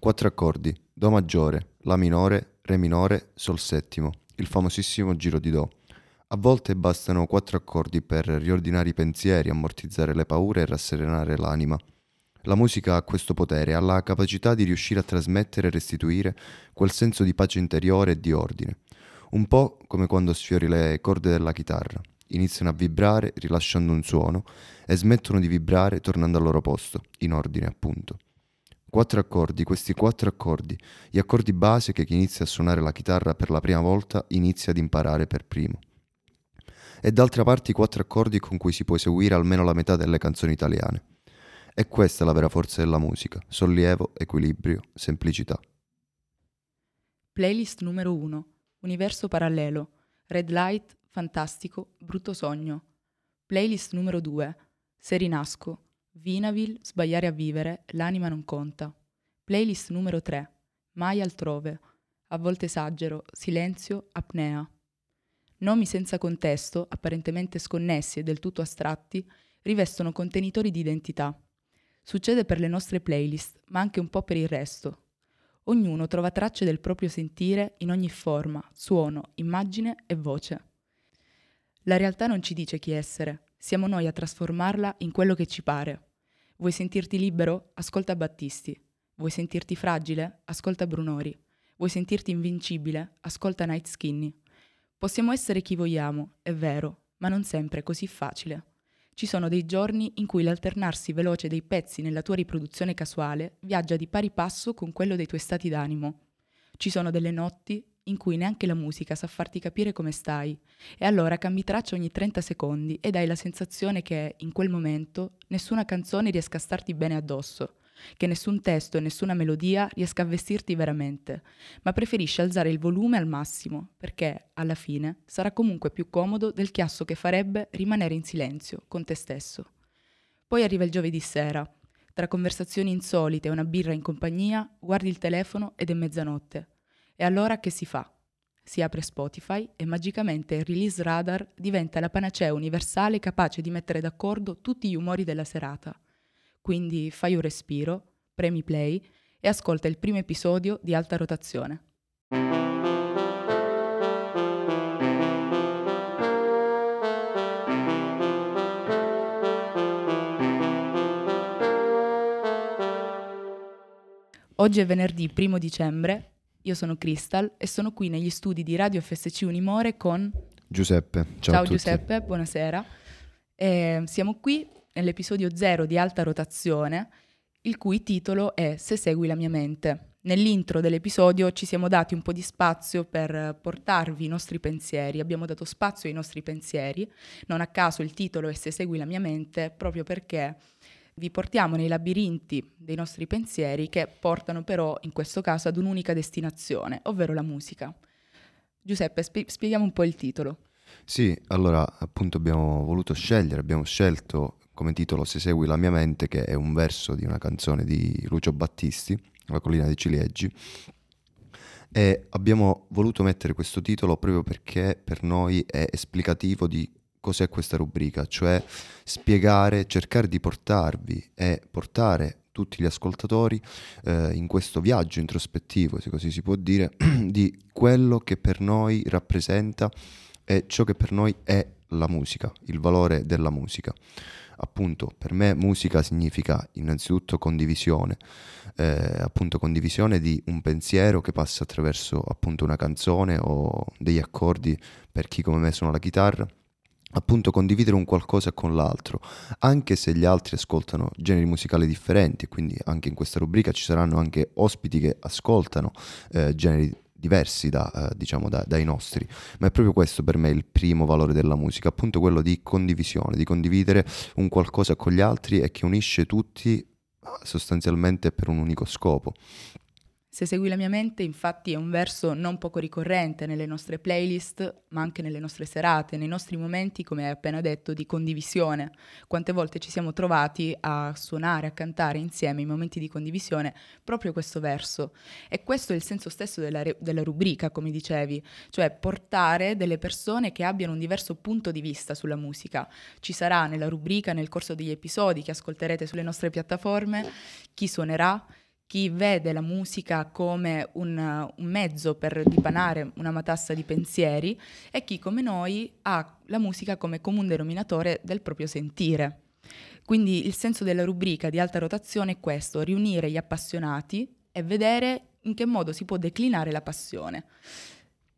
Quattro accordi, Do maggiore, La minore, Re minore, Sol settimo, il famosissimo giro di Do. A volte bastano quattro accordi per riordinare i pensieri, ammortizzare le paure e rasserenare l'anima. La musica ha questo potere, ha la capacità di riuscire a trasmettere e restituire quel senso di pace interiore e di ordine. Un po' come quando sfiori le corde della chitarra. Iniziano a vibrare rilasciando un suono e smettono di vibrare tornando al loro posto, in ordine appunto. Quattro accordi, questi quattro accordi, gli accordi base che chi inizia a suonare la chitarra per la prima volta inizia ad imparare per primo. E d'altra parte i quattro accordi con cui si può eseguire almeno la metà delle canzoni italiane. E questa è la vera forza della musica, sollievo, equilibrio, semplicità. Playlist numero 1. Universo parallelo. Red light, fantastico, brutto sogno. Playlist numero 2. Se rinasco. Vinaville, Sbagliare a vivere, L'anima non conta. Playlist numero 3. Mai altrove. A volte esagero, silenzio, apnea. Nomi senza contesto, apparentemente sconnessi e del tutto astratti, rivestono contenitori di identità. Succede per le nostre playlist, ma anche un po' per il resto. Ognuno trova tracce del proprio sentire in ogni forma, suono, immagine e voce. La realtà non ci dice chi essere, siamo noi a trasformarla in quello che ci pare. Vuoi sentirti libero? Ascolta Battisti. Vuoi sentirti fragile? Ascolta Brunori. Vuoi sentirti invincibile? Ascolta Night Skinny. Possiamo essere chi vogliamo, è vero, ma non sempre è così facile. Ci sono dei giorni in cui l'alternarsi veloce dei pezzi nella tua riproduzione casuale viaggia di pari passo con quello dei tuoi stati d'animo. Ci sono delle notti in cui neanche la musica sa farti capire come stai, e allora cambi traccia ogni 30 secondi e dai la sensazione che, in quel momento, nessuna canzone riesca a starti bene addosso, che nessun testo e nessuna melodia riesca a vestirti veramente, ma preferisci alzare il volume al massimo, perché, alla fine, sarà comunque più comodo del chiasso che farebbe rimanere in silenzio con te stesso. Poi arriva il giovedì sera. Tra conversazioni insolite e una birra in compagnia, guardi il telefono ed è mezzanotte. E allora che si fa? Si apre Spotify e magicamente il release radar diventa la panacea universale capace di mettere d'accordo tutti gli umori della serata. Quindi fai un respiro, premi play e ascolta il primo episodio di alta rotazione. Oggi è venerdì 1 dicembre io sono Crystal e sono qui negli studi di Radio FSC Unimore con Giuseppe. Ciao, Ciao Giuseppe, buonasera. E siamo qui nell'episodio 0 di Alta Rotazione, il cui titolo è Se segui la mia mente. Nell'intro dell'episodio ci siamo dati un po' di spazio per portarvi i nostri pensieri, abbiamo dato spazio ai nostri pensieri, non a caso il titolo è Se segui la mia mente, proprio perché vi portiamo nei labirinti dei nostri pensieri che portano però in questo caso ad un'unica destinazione, ovvero la musica. Giuseppe, spie- spieghiamo un po' il titolo. Sì, allora appunto abbiamo voluto scegliere, abbiamo scelto come titolo Se segui la mia mente, che è un verso di una canzone di Lucio Battisti, La collina dei ciliegi, e abbiamo voluto mettere questo titolo proprio perché per noi è esplicativo di cos'è questa rubrica, cioè spiegare, cercare di portarvi e portare tutti gli ascoltatori eh, in questo viaggio introspettivo, se così si può dire, di quello che per noi rappresenta e ciò che per noi è la musica, il valore della musica. Appunto, per me musica significa innanzitutto condivisione, eh, appunto condivisione di un pensiero che passa attraverso appunto una canzone o degli accordi per chi come me suona la chitarra appunto condividere un qualcosa con l'altro, anche se gli altri ascoltano generi musicali differenti, quindi anche in questa rubrica ci saranno anche ospiti che ascoltano eh, generi diversi da, eh, diciamo da, dai nostri, ma è proprio questo per me il primo valore della musica, appunto quello di condivisione, di condividere un qualcosa con gli altri e che unisce tutti sostanzialmente per un unico scopo. Se segui la mia mente, infatti, è un verso non poco ricorrente nelle nostre playlist, ma anche nelle nostre serate, nei nostri momenti, come hai appena detto, di condivisione. Quante volte ci siamo trovati a suonare, a cantare insieme in momenti di condivisione proprio questo verso. E questo è il senso stesso della, della rubrica, come dicevi, cioè portare delle persone che abbiano un diverso punto di vista sulla musica. Ci sarà nella rubrica, nel corso degli episodi che ascolterete sulle nostre piattaforme, chi suonerà, chi vede la musica come un, un, mezzo per dipanare una matassa di pensieri e chi come noi ha la musica come comune denominatore del proprio sentire. Quindi il senso della rubrica di alta rotazione è questo, riunire gli appassionati e vedere in che modo si può declinare la passione.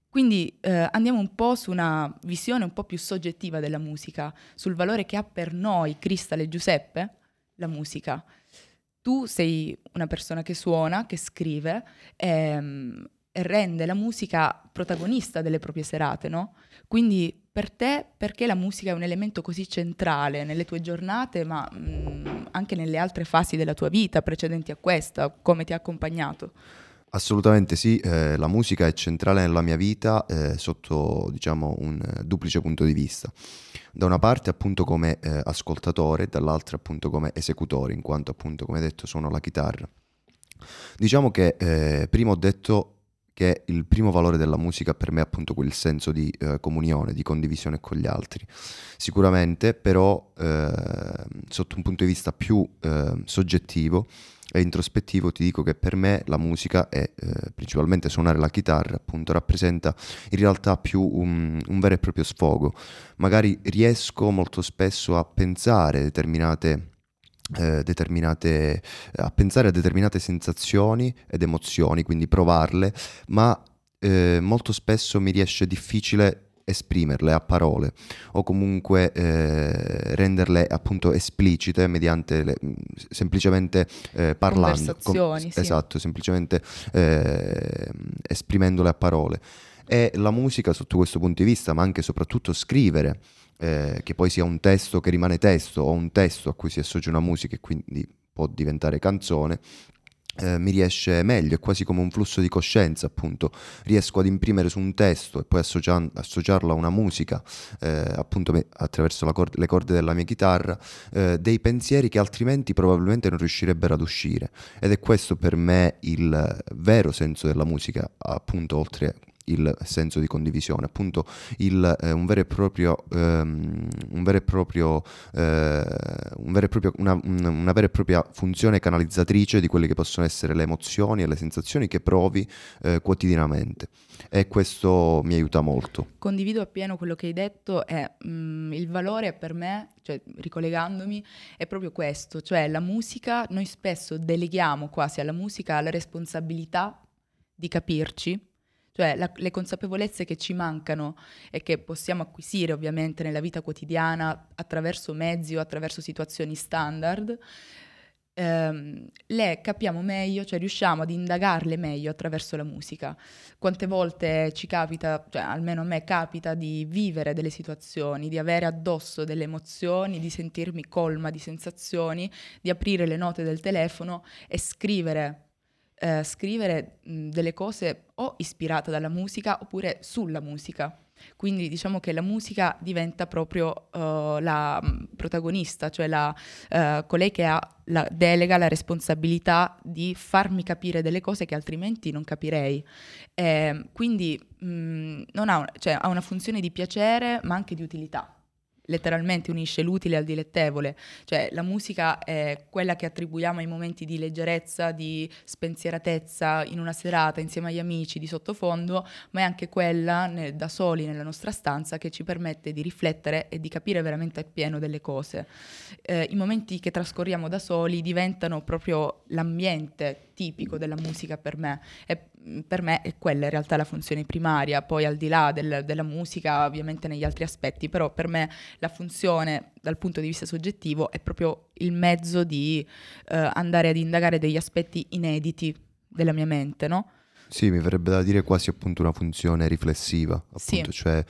Quindi eh, andiamo un po' su una visione un po' più soggettiva della musica, sul valore che ha per noi, Cristal e Giuseppe, la musica. Tu sei una persona che suona, che scrive ehm, rende la musica protagonista delle proprie serate, no? Quindi per te perché la musica è un elemento così centrale nelle tue giornate, ma mh, mm, anche nelle altre fasi della tua vita precedenti a questa, come ti ha accompagnato? Assolutamente sì, eh, la musica è centrale nella mia vita eh, sotto diciamo, un eh, duplice punto di vista. Da una parte appunto come eh, ascoltatore, dall'altra appunto come esecutore, in quanto appunto come detto suono la chitarra. Diciamo che eh, prima ho detto che il primo valore della musica per me è appunto quel senso di eh, comunione, di condivisione con gli altri. Sicuramente però sotto un punto di vista più soggettivo, e introspettivo ti dico che per me la musica e eh, principalmente suonare la chitarra appunto rappresenta in realtà più un, un, vero e proprio sfogo. Magari riesco molto spesso a pensare determinate... Eh, determinate, a pensare a determinate sensazioni ed emozioni, quindi provarle, ma eh, molto spesso mi riesce difficile esprimerle a parole o comunque eh, renderle appunto esplicite mediante le, mm, semplicemente eh, parlando com- sì. esatto semplicemente eh, esprimendole a parole e la musica sotto questo punto di vista ma anche e soprattutto scrivere eh, che poi sia un testo che rimane testo o un testo a cui si associa una musica e quindi può diventare canzone eh, mi riesce meglio, è quasi come un flusso di coscienza, appunto. Riesco ad imprimere su un testo e poi associan- associarlo a una musica, eh, appunto me- attraverso cord- le corde della mia chitarra, eh, dei pensieri che altrimenti probabilmente non riuscirebbero ad uscire. Ed è questo per me il vero senso della musica, appunto, oltre il senso di condivisione, appunto il, eh, un vero e proprio, um, un vero e proprio, eh, un vero e proprio una, una, vera e propria funzione canalizzatrice di quelle che possono essere le emozioni e le sensazioni che provi eh, quotidianamente e questo mi aiuta molto. Condivido appieno quello che hai detto e mm, il valore per me, cioè ricollegandomi, è proprio questo, cioè la musica, noi spesso deleghiamo quasi alla musica la responsabilità di capirci cioè la, le consapevolezze che ci mancano e che possiamo acquisire ovviamente nella vita quotidiana attraverso mezzi o attraverso situazioni standard, ehm, le capiamo meglio, cioè riusciamo ad indagarle meglio attraverso la musica. Quante volte ci capita, cioè almeno a me capita di vivere delle situazioni, di avere addosso delle emozioni, di sentirmi colma di sensazioni, di aprire le note del telefono e scrivere eh, scrivere delle cose o ispirata dalla musica oppure sulla musica. Quindi diciamo che la musica diventa proprio uh, la protagonista, cioè la, uh, colei che ha la delega, la responsabilità di farmi capire delle cose che altrimenti non capirei. E, quindi mh, ha, cioè, ha una funzione di piacere ma anche di utilità letteralmente unisce l'utile al dilettevole, cioè la musica è quella che attribuiamo ai momenti di leggerezza, di spensieratezza in una serata insieme agli amici di sottofondo, ma è anche quella ne, da soli nella nostra stanza che ci permette di riflettere e di capire veramente appieno delle cose. Eh, I momenti che trascorriamo da soli diventano proprio l'ambiente tipico della musica per me. E mm, per me è quella in realtà la funzione primaria, poi al di là del, della musica ovviamente negli altri aspetti, però per me la funzione dal punto di vista soggettivo è proprio il mezzo di eh, andare ad indagare degli aspetti inediti della mia mente, no? Sì, mi verrebbe da dire quasi appunto una funzione riflessiva, appunto, sì. cioè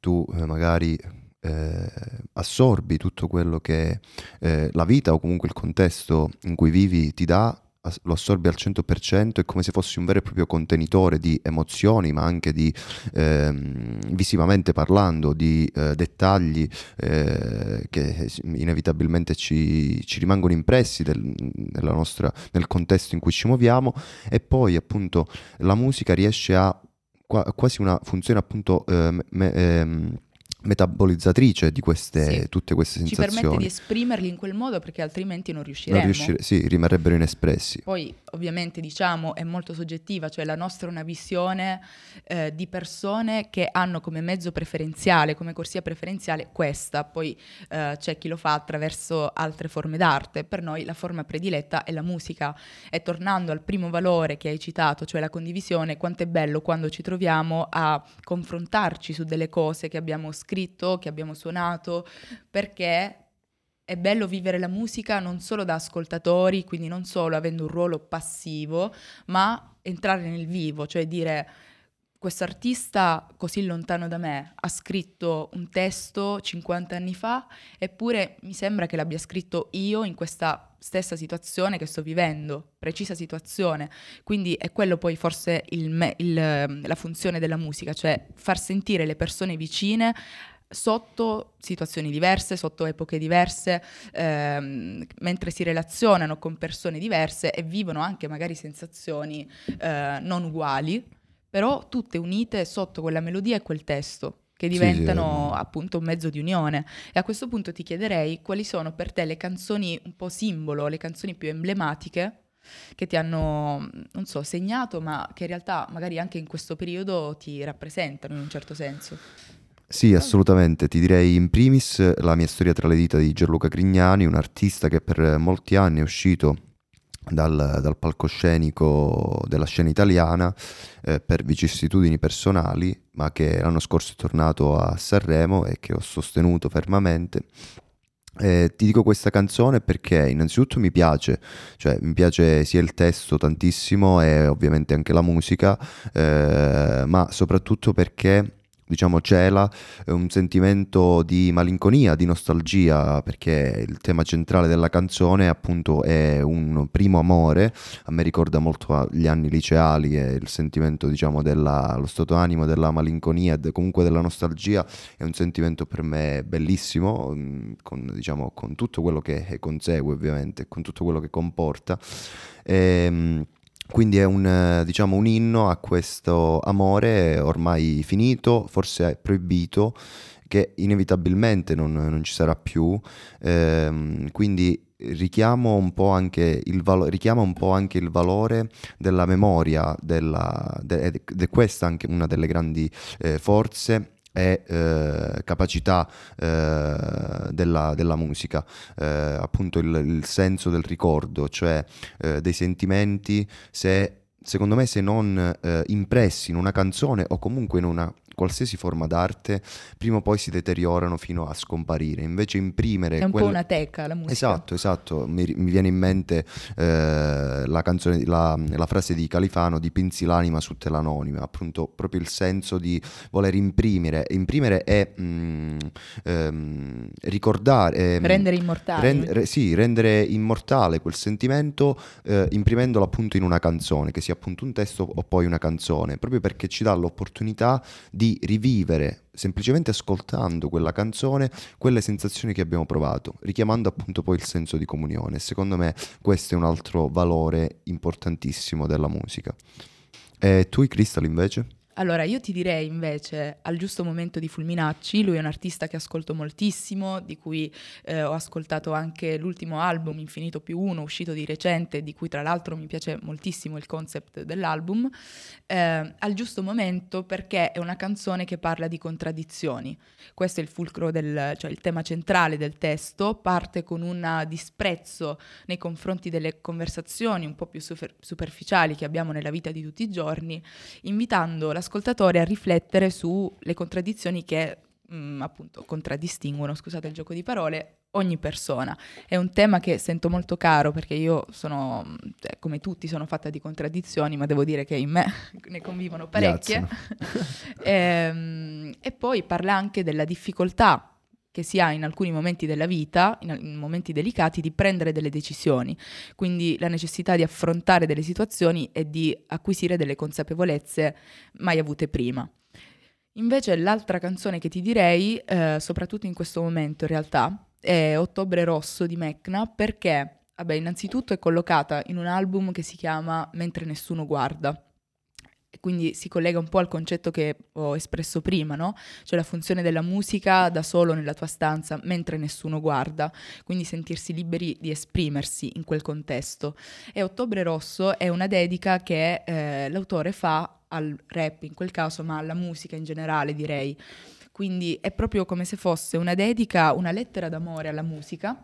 tu eh, magari eh, assorbi tutto quello che eh, la vita o comunque il contesto in cui vivi ti dà lo assorbi al 100%, è come se fossi un vero e proprio contenitore di emozioni, ma anche di, ehm, visivamente parlando, di eh, dettagli eh, che inevitabilmente ci, ci rimangono impressi del, nostra, nel contesto in cui ci muoviamo. E poi appunto la musica riesce a quasi una funzione appunto eh, me, ehm, metabolizzatrice di queste, Sì. tutte queste Ci permette di sensazioni. esprimerli in quel modo perché altrimenti non Non riusciremmo. riuscire- sì, rimarrebbero inespressi. Poi ovviamente diciamo è molto soggettiva, cioè la nostra è una visione eh, di persone che hanno come mezzo preferenziale, come corsia preferenziale questa, poi eh, c'è chi lo fa attraverso altre forme d'arte, per noi la forma prediletta è la musica e tornando al primo valore che hai citato, cioè la condivisione, quanto è bello quando ci troviamo a confrontarci su delle cose che abbiamo scritto, che abbiamo suonato, perché è bello vivere la musica non solo da ascoltatori, quindi non solo avendo un ruolo passivo, ma entrare nel vivo, cioè dire questo artista così lontano da me ha scritto un testo 50 anni fa, eppure mi sembra che l'abbia scritto io in questa stessa situazione che sto vivendo, precisa situazione. Quindi è quello poi forse il me- il- la funzione della musica, cioè far sentire le persone vicine sotto situazioni diverse, sotto epoche diverse, ehm, mentre si relazionano con persone diverse e vivono anche magari sensazioni eh, non uguali, però tutte unite sotto quella melodia e quel testo che Sì, sì, diventano ehm. appunto un mezzo di unione. E a questo punto ti chiederei quali sono per te le canzoni un po' simbolo, le canzoni più emblematiche che ti hanno, non so, segnato, ma che in realtà magari anche in questo periodo ti rappresentano in un certo senso. Sì, assolutamente. Ti direi in primis la mia storia tra le dita di Gianluca Grignani, un artista che per molti anni è uscito dal, dal palcoscenico della scena italiana eh, per vicissitudini personali, ma che l'anno scorso è tornato a Sanremo e che ho sostenuto fermamente. Eh, ti dico questa canzone perché innanzitutto mi piace, cioè mi piace sia il testo tantissimo e ovviamente anche la musica, eh, ma soprattutto perché diciamo cela eh, un sentimento di malinconia, di nostalgia, perché il tema centrale della canzone appunto è un primo amore, a me ricorda molto gli anni liceali e il sentimento diciamo della, lo stato d'animo della malinconia e comunque della nostalgia è un sentimento per me bellissimo, mm, con, diciamo, con tutto quello che consegue ovviamente, con tutto quello che comporta. Ehm, quindi è un, eh, diciamo, un inno a questo amore ormai finito, forse proibito, che inevitabilmente non, non ci sarà più. Ehm, quindi richiamo un valo- richiama un po' anche il valore della memoria, della, de- ed è questa anche una delle grandi eh, forze e eh, capacità eh, della, della musica, eh, appunto il, il senso del ricordo, cioè eh, dei sentimenti, se secondo me se non eh, impressi in una canzone o comunque in una qualsiasi forma d'arte, prima o poi si deteriorano fino a scomparire. Invece imprimere È un quel- po' una teca la musica. Esatto, esatto, mi, mi viene in mente eh, la, canzone, la, la frase di Califano dipinsi l'anima su tela anonima, appunto proprio il senso di voler imprimere, imprimere è mm, ehm, ricordare, ehm, Rendere immortali. Rend- re- sì, rendere immortale quel sentimento eh, imprimendolo appunto in una canzone, che sia appunto un testo o poi una canzone, proprio perché ci dà l'opportunità di rivivere, semplicemente ascoltando quella canzone, quelle sensazioni che abbiamo provato, richiamando appunto poi il senso di comunione. Secondo me questo è un altro valore importantissimo della musica. E tu, i Crystal, invece? Allora, io ti direi invece al giusto momento di Fulminacci, lui è un artista che ascolto moltissimo, di cui eh, ho ascoltato anche l'ultimo album, Infinito più uno, uscito di recente, di cui tra l'altro mi piace moltissimo il concept dell'album, eh, al giusto momento perché è una canzone che parla di contraddizioni. Questo è il fulcro del, cioè il tema centrale del testo, parte con un disprezzo nei confronti delle conversazioni un po' più super- superficiali che abbiamo nella vita di tutti i giorni, invitando l'ascoltatore a riflettere sulle contraddizioni che mm, appunto contraddistinguono, scusate il gioco di parole, ogni persona. È un tema che sento molto caro perché io sono, cioè, come tutti, sono fatta di contraddizioni, ma devo dire che in me ne convivono parecchie. Ehm, e poi parla anche della difficoltà che si ha in alcuni momenti della vita, in, momenti delicati, di prendere delle decisioni. Quindi la necessità di affrontare delle situazioni e di acquisire delle consapevolezze mai avute prima. Invece l'altra canzone che ti direi, eh, soprattutto in questo momento in realtà, è Ottobre Rosso di Mecna perché, vabbè, innanzitutto è collocata in un album che si chiama Mentre nessuno guarda. Quindi si collega un po' al concetto che ho espresso prima, no? Cioè la funzione della musica da solo nella tua stanza mentre nessuno guarda, quindi sentirsi liberi di esprimersi in quel contesto. E Ottobre Rosso è una dedica che eh, l'autore fa al rap in quel caso, ma alla musica in generale direi. Quindi è proprio come se fosse una dedica, una lettera d'amore alla musica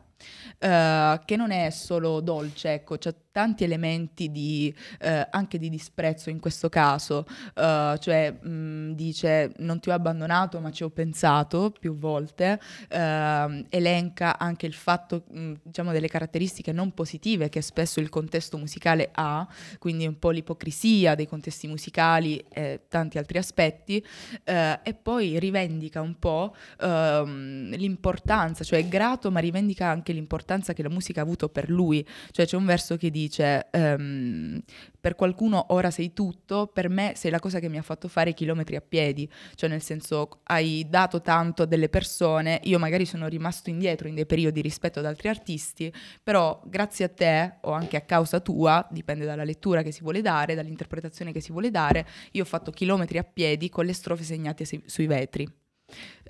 Uh, che non è solo dolce, ecco, c'è tanti elementi di, uh, anche di disprezzo in questo caso, uh, cioè mh, dice non ti ho abbandonato ma ci ho pensato più volte, elenca anche il fatto, mh, diciamo, delle caratteristiche non positive che spesso il contesto musicale ha, quindi un po' l'ipocrisia dei contesti musicali e tanti altri aspetti, e poi rivendica un po' ehm, l'importanza, cioè è grato ma rivendica anche l'importanza che la musica ha avuto per lui. Cioè c'è un verso che dice, um, per qualcuno ora sei tutto, per me sei la cosa che mi ha fatto fare chilometri a piedi. Cioè nel senso hai dato tanto a delle persone, io magari sono rimasto indietro in dei periodi rispetto ad altri artisti, però grazie a te o anche a causa tua, dipende dalla lettura che si vuole dare, dall'interpretazione che si vuole dare, io ho fatto chilometri a piedi con le strofe segnate sui vetri.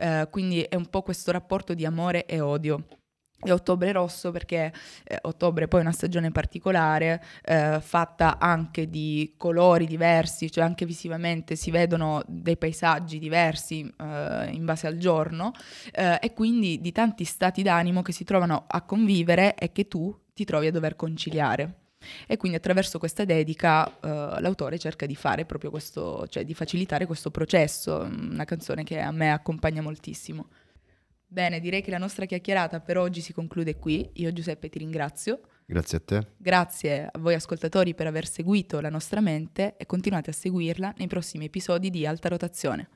Uh, quindi è un po' questo rapporto di amore e odio e Ottobre Rosso perché eh, ottobre poi una stagione particolare, eh, fatta anche di colori diversi, cioè anche visivamente si vedono dei paesaggi diversi eh, in base al giorno eh, e quindi di tanti stati d'animo che si trovano a convivere e che tu ti trovi a dover conciliare. E quindi attraverso questa dedica uh, l'autore cerca di fare proprio questo, cioè di facilitare questo processo, una canzone che a me accompagna moltissimo. Bene, direi che la nostra chiacchierata per oggi si conclude qui. Io Giuseppe ti ringrazio. Grazie a te. Grazie a voi ascoltatori per aver seguito la nostra mente e continuate a seguirla nei prossimi episodi di Alta Rotazione.